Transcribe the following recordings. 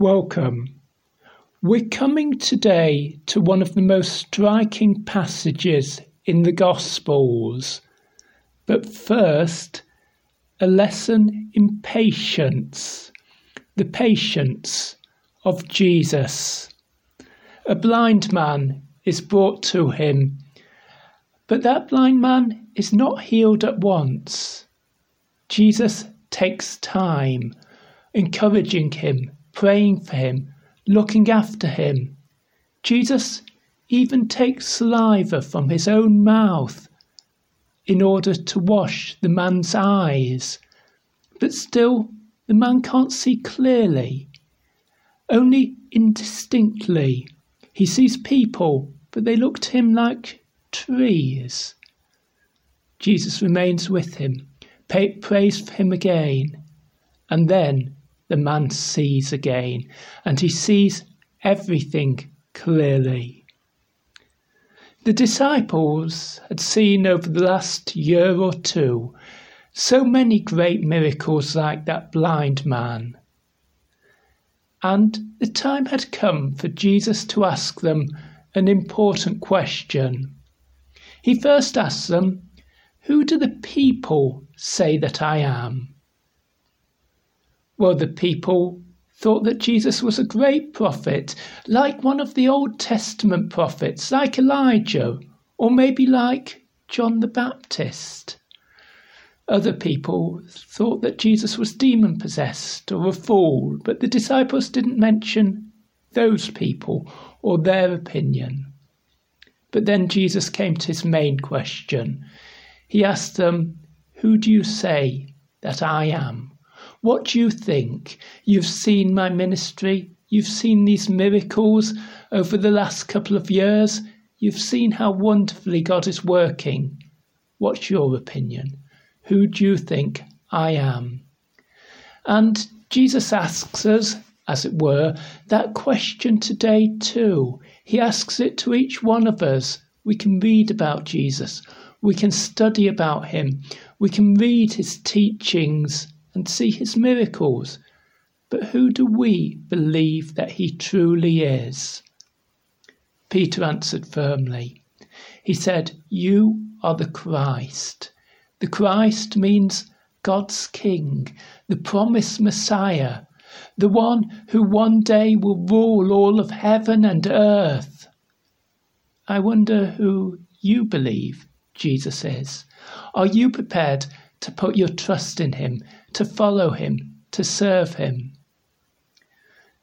Welcome. We're coming today to one of the most striking passages in the Gospels. But first, a lesson in patience, the patience of Jesus. A blind man is brought to him, but that blind man is not healed at once. Jesus takes time, encouraging him praying for him, looking after him. Jesus even takes saliva from his own mouth in order to wash the man's eyes. But still, the man can't see clearly, only indistinctly. He sees people, but they look to him like trees. Jesus remains with him, prays for him again, and then the man sees again, and he sees everything clearly. The disciples had seen over the last year or two so many great miracles like that blind man. And the time had come for Jesus to ask them an important question. He first asked them, Who do the people say that I am? Well, the people thought that Jesus was a great prophet, like one of the Old Testament prophets, like Elijah, or maybe like John the Baptist. Other people thought that Jesus was demon possessed or a fool, but the disciples didn't mention those people or their opinion. But then Jesus came to his main question. He asked them, Who do you say that I am? What do you think? You've seen my ministry, you've seen these miracles over the last couple of years, you've seen how wonderfully God is working. What's your opinion? Who do you think I am? And Jesus asks us, as it were, that question today too. He asks it to each one of us. We can read about Jesus, we can study about him, we can read his teachings and see his miracles. But who do we believe that he truly is? Peter answered firmly. He said, You are the Christ. The Christ means God's King, the promised Messiah, the one who one day will rule all of heaven and earth. I wonder who you believe Jesus is. Are you prepared to put your trust in him, to follow him, to serve him.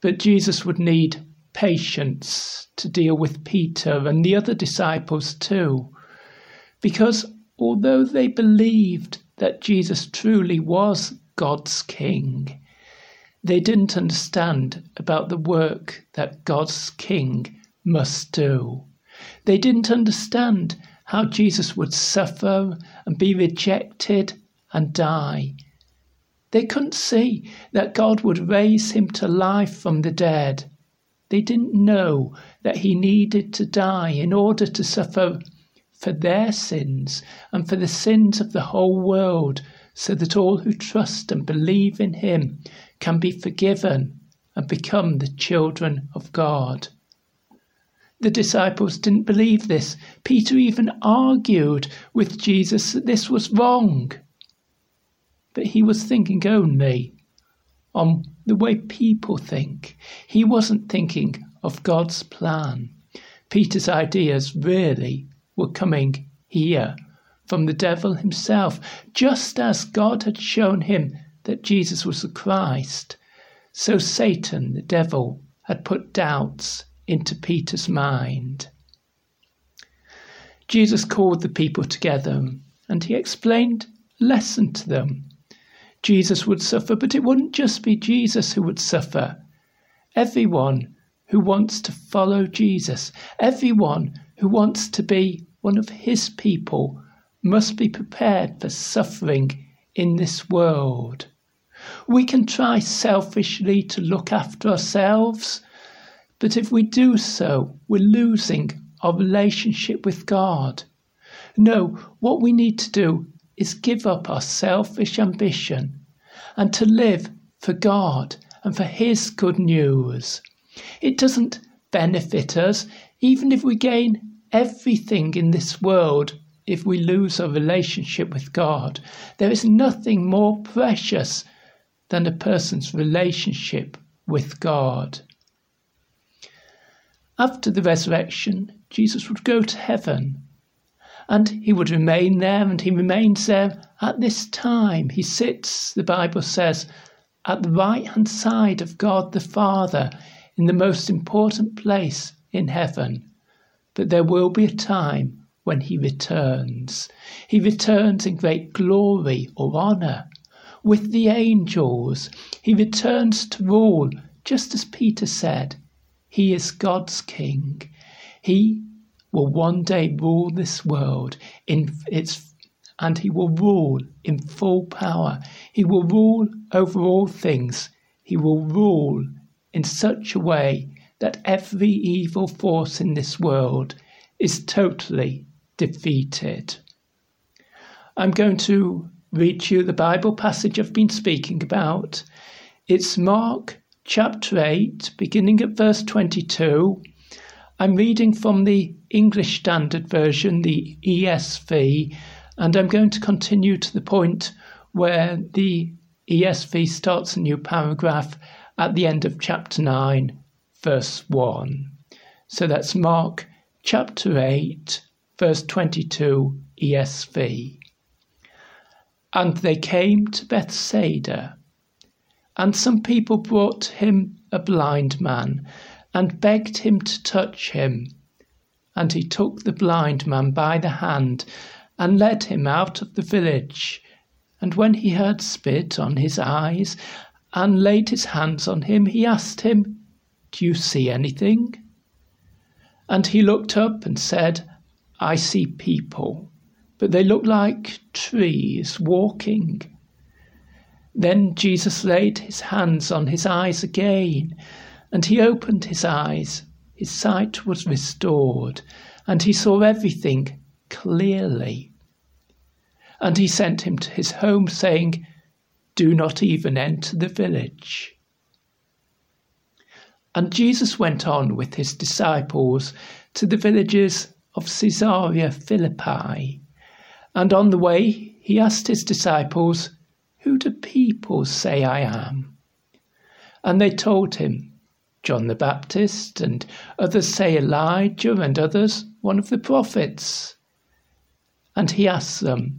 But Jesus would need patience to deal with Peter and the other disciples too, because although they believed that Jesus truly was God's King, they didn't understand about the work that God's King must do. They didn't understand how Jesus would suffer and be rejected and die. They couldn't see that God would raise him to life from the dead. They didn't know that he needed to die in order to suffer for their sins and for the sins of the whole world, so that all who trust and believe in him can be forgiven and become the children of God. The disciples didn't believe this. Peter even argued with Jesus that this was wrong. But he was thinking only on the way people think. He wasn't thinking of God's plan. Peter's ideas really were coming here from the devil himself, just as God had shown him that Jesus was the Christ. So Satan, the devil, had put doubts into Peter's mind. Jesus called the people together and he explained lesson to them. Jesus would suffer, but it wouldn't just be Jesus who would suffer. Everyone who wants to follow Jesus, everyone who wants to be one of his people, must be prepared for suffering in this world. We can try selfishly to look after ourselves but if we do so, we're losing our relationship with God. No, what we need to do is give up our selfish ambition and to live for God and for His good news. It doesn't benefit us, even if we gain everything in this world, if we lose our relationship with God. There is nothing more precious than a person's relationship with God. After the resurrection, Jesus would go to heaven and he would remain there and he remains there at this time. He sits, the Bible says, at the right hand side of God the Father in the most important place in heaven. But there will be a time when he returns. He returns in great glory or honour with the angels. He returns to rule, just as Peter said. He is God's king. He will one day rule this world in its and he will rule in full power. He will rule over all things. He will rule in such a way that every evil force in this world is totally defeated. I'm going to read you the Bible passage I've been speaking about. It's Mark chapter 8, beginning at verse 22. I'm reading from the English Standard Version, the ESV, and I'm going to continue to the point where the ESV starts a new paragraph at the end of chapter 9, verse 1. So that's Mark chapter 8, verse 22, ESV. And they came to Bethsaida, and some people brought him a blind man and begged him to touch him. And he took the blind man by the hand and led him out of the village. And when he had spit on his eyes and laid his hands on him, he asked him, Do you see anything? And he looked up and said, I see people, but they look like trees walking. Then Jesus laid his hands on his eyes again, and he opened his eyes. His sight was restored, and he saw everything clearly. And he sent him to his home, saying, Do not even enter the village. And Jesus went on with his disciples to the villages of Caesarea Philippi. And on the way, he asked his disciples, Who do people say I am? And they told him, John the Baptist, and others say Elijah, and others one of the prophets. And he asked them,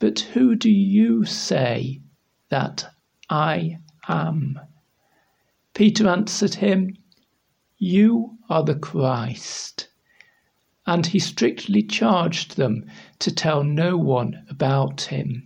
But who do you say that I am? Peter answered him, You are the Christ and he strictly charged them to tell no one about him.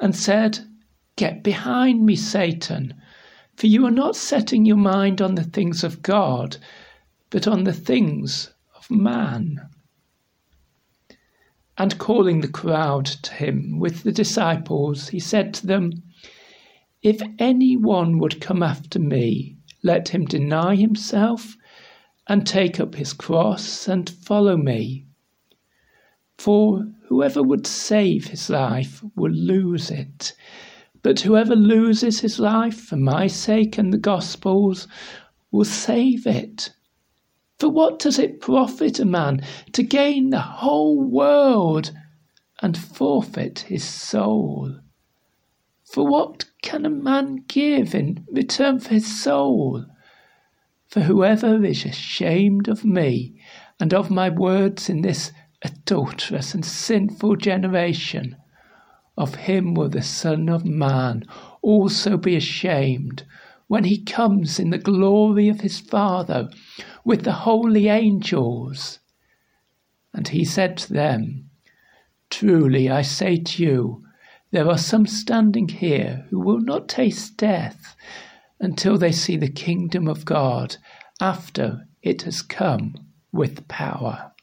and said, Get behind me, Satan, for you are not setting your mind on the things of God, but on the things of man. And calling the crowd to him with the disciples, he said to them, If any one would come after me, let him deny himself and take up his cross and follow me. For whoever would save his life will lose it, but whoever loses his life for my sake and the gospel's will save it. For what does it profit a man to gain the whole world and forfeit his soul? For what can a man give in return for his soul? For whoever is ashamed of me and of my words in this adulterous and sinful generation, of him will the Son of Man also be ashamed when he comes in the glory of his Father with the holy angels. And he said to them, Truly I say to you, There are some standing here who will not taste death until they see the kingdom of God after it has come with power.